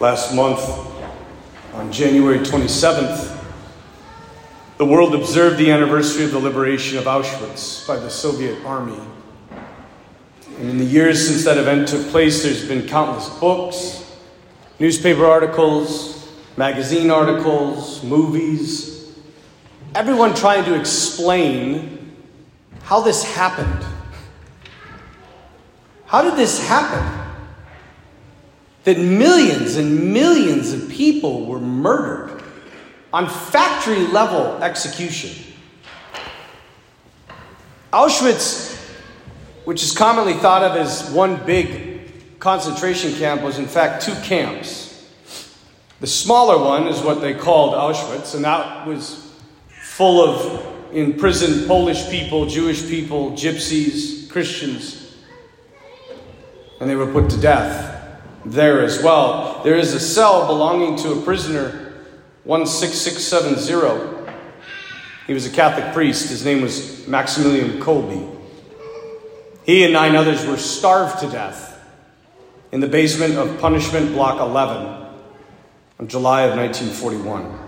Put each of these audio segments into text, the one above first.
Last month, on January 27th, the world observed the anniversary of the liberation of Auschwitz by the Soviet army. And in the years since that event took place, there's been countless books, newspaper articles, magazine articles, movies, everyone trying to explain how this happened. How did this happen? That millions and millions of people were murdered on factory level execution. Auschwitz, which is commonly thought of as one big concentration camp, was in fact two camps. The smaller one is what they called Auschwitz, and that was full of imprisoned Polish people, Jewish people, gypsies, Christians, and they were put to death there as well. There is a cell belonging to a prisoner, 16670. He was a Catholic priest. His name was Maximilian Kolbe. He and nine others were starved to death in the basement of Punishment Block 11 in July of 1941.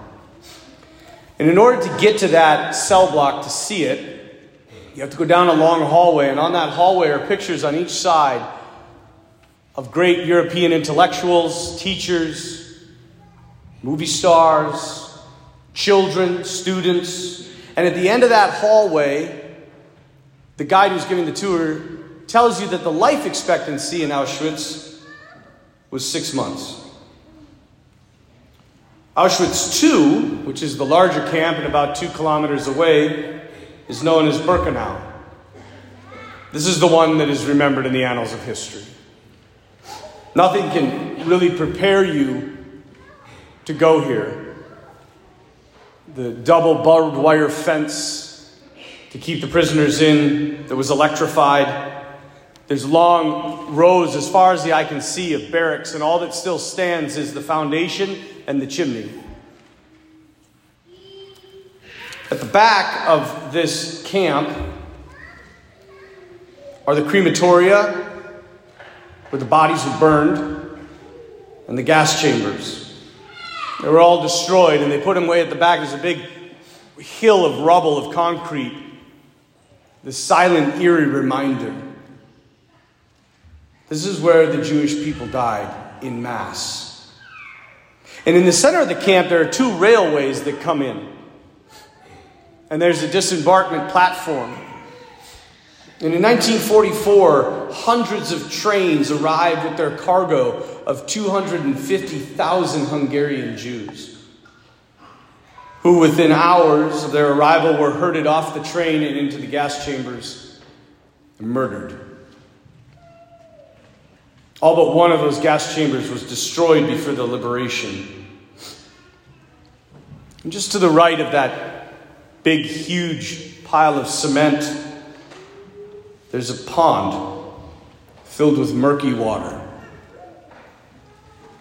And in order to get to that cell block to see it, you have to go down a long hallway, and on that hallway are pictures on each side of great European intellectuals, teachers, movie stars, children, students. And at the end of that hallway, the guide who's giving the tour tells you that the life expectancy in Auschwitz was six months. Auschwitz II, which is the larger camp and about two kilometers away, is known as Birkenau. This is the one that is remembered in the annals of history. Nothing can really prepare you to go here. The double barbed wire fence to keep the prisoners in that was electrified. There's long rows, as far as the eye can see, of barracks, and all that still stands is the foundation and the chimney. At the back of this camp are the crematoria where the bodies were burned, and the gas chambers. They were all destroyed, and they put them way at the back. There's a big hill of rubble of concrete. The silent, eerie reminder. This is where the Jewish people died in mass. And in the center of the camp, there are two railways that come in. And there's a disembarkment platform. And in 1944, hundreds of trains arrived with their cargo of 250,000 Hungarian Jews, who within hours of their arrival were herded off the train and into the gas chambers and murdered. All but one of those gas chambers was destroyed before the liberation. And just to the right of that big, huge pile of cement, there's a pond filled with murky water.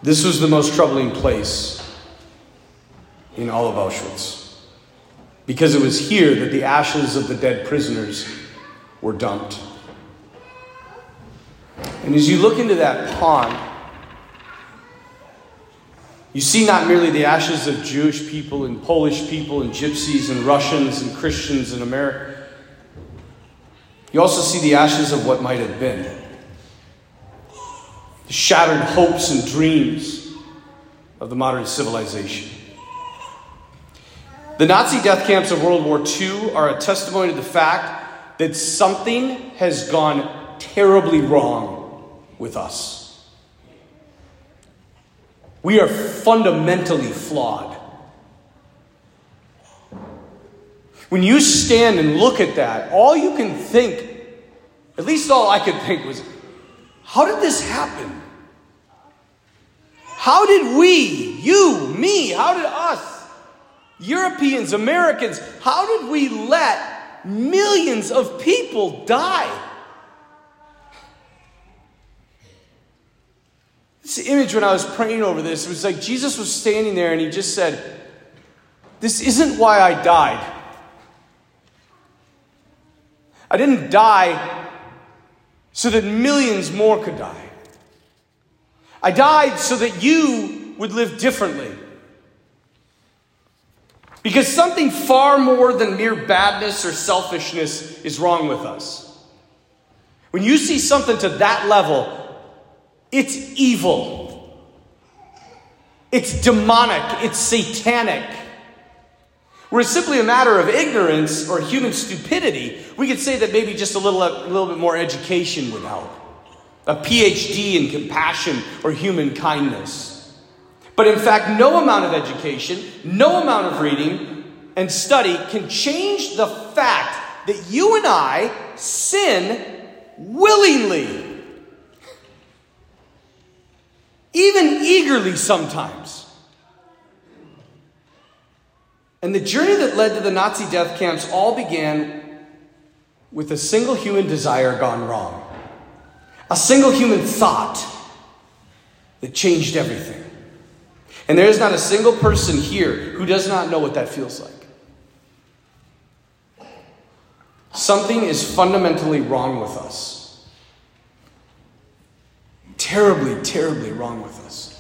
This was the most troubling place in all of Auschwitz because it was here that the ashes of the dead prisoners were dumped. And as you look into that pond, you see not merely the ashes of Jewish people and Polish people and gypsies and Russians and Christians and Americans you also see the ashes of what might have been. The shattered hopes and dreams of the modern civilization. The Nazi death camps of World War II are a testimony to the fact that something has gone terribly wrong with us. We are fundamentally flawed. When you stand and look at that, all you can think, at least all I could think, was how did this happen? How did we, you, me, how did us, Europeans, Americans, how did we let millions of people die? This image when I was praying over this, it was like Jesus was standing there and he just said, This isn't why I died. I didn't die so that millions more could die. I died so that you would live differently. Because something far more than mere badness or selfishness is wrong with us. When you see something to that level, it's evil. It's demonic. It's satanic. Where it's simply a matter of ignorance or human stupidity, we could say that maybe just a little, a little bit more education would help. A PhD in compassion or human kindness. But in fact, no amount of education, no amount of reading and study can change the fact that you and I sin willingly. Even eagerly sometimes. And the journey that led to the Nazi death camps all began with a single human desire gone wrong, a single human thought that changed everything. And there is not a single person here who does not know what that feels like. Something is fundamentally wrong with us. Terribly, terribly wrong with us.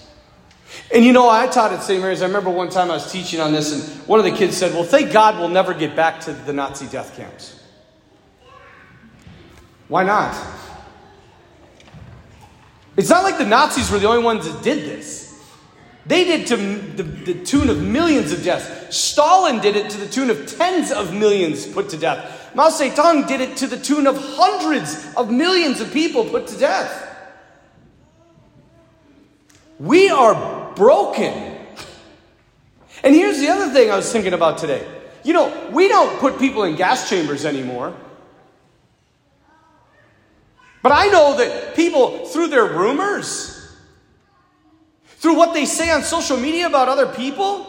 And you know, I taught at St. Mary's. I remember one time I was teaching on this, and one of the kids said, Well, thank God we'll never get back to the Nazi death camps. Why not? It's not like the Nazis were the only ones that did this. They did to the, the, tune of millions of deaths. Stalin did it to the tune of tens of millions put to death. Mao Zedong did it to the tune of hundreds of millions of people put to death. We are broken. And here's the other thing I was thinking about today. You know, we don't put people in gas chambers anymore. But I know that people, through their rumors, through what they say on social media about other people?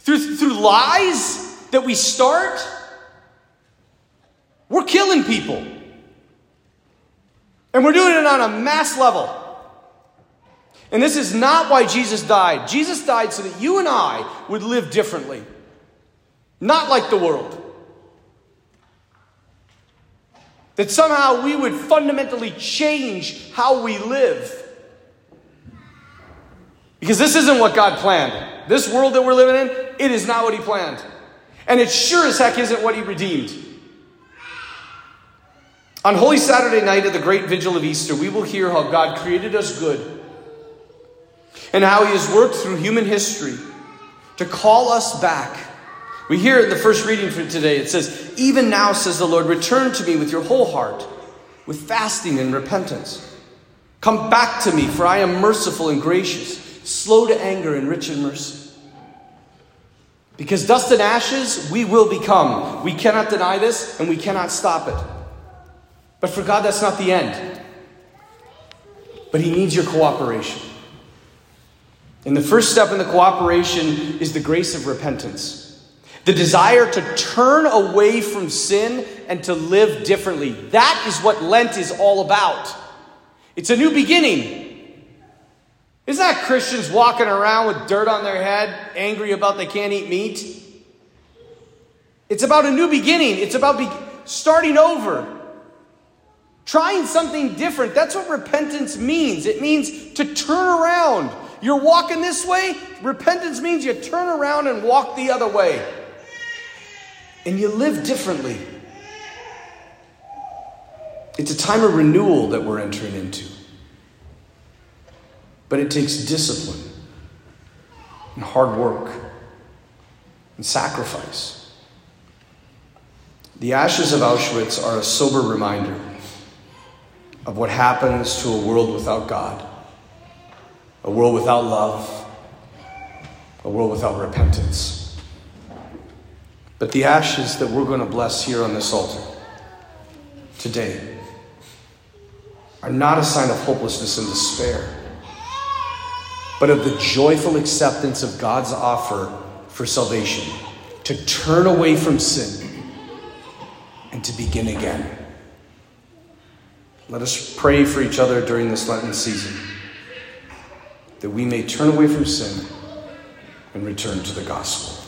Through, through lies that we start? We're killing people. And we're doing it on a mass level. And this is not why Jesus died. Jesus died so that you and I would live differently, not like the world. That somehow we would fundamentally change how we live. Because this isn't what God planned. This world that we're living in, it is not what He planned. And it sure as heck isn't what He redeemed. On Holy Saturday night of the great vigil of Easter, we will hear how God created us good and how He has worked through human history to call us back. We hear it in the first reading for today. It says, Even now, says the Lord, return to me with your whole heart, with fasting and repentance. Come back to me, for I am merciful and gracious slow to anger, and rich in mercy. Because dust and ashes we will become. We cannot deny this and we cannot stop it. But for God, that's not the end. But He needs your cooperation. And the first step in the cooperation is the grace of repentance. The desire to turn away from sin and to live differently. That is what Lent is all about. It's a new beginning. Isn't that Christians walking around with dirt on their head, angry about they can't eat meat? It's about a new beginning. It's about be- starting over, trying something different. That's what repentance means. It means to turn around. You're walking this way, repentance means you turn around and walk the other way. And you live differently. It's a time of renewal that we're entering into. But it takes discipline and hard work and sacrifice. The ashes of Auschwitz are a sober reminder of what happens to a world without God, a world without love, a world without repentance. But the ashes that we're going to bless here on this altar today are not a sign of hopelessness and despair but of the joyful acceptance of God's offer for salvation, to turn away from sin and to begin again. Let us pray for each other during this Lenten season that we may turn away from sin and return to the gospel.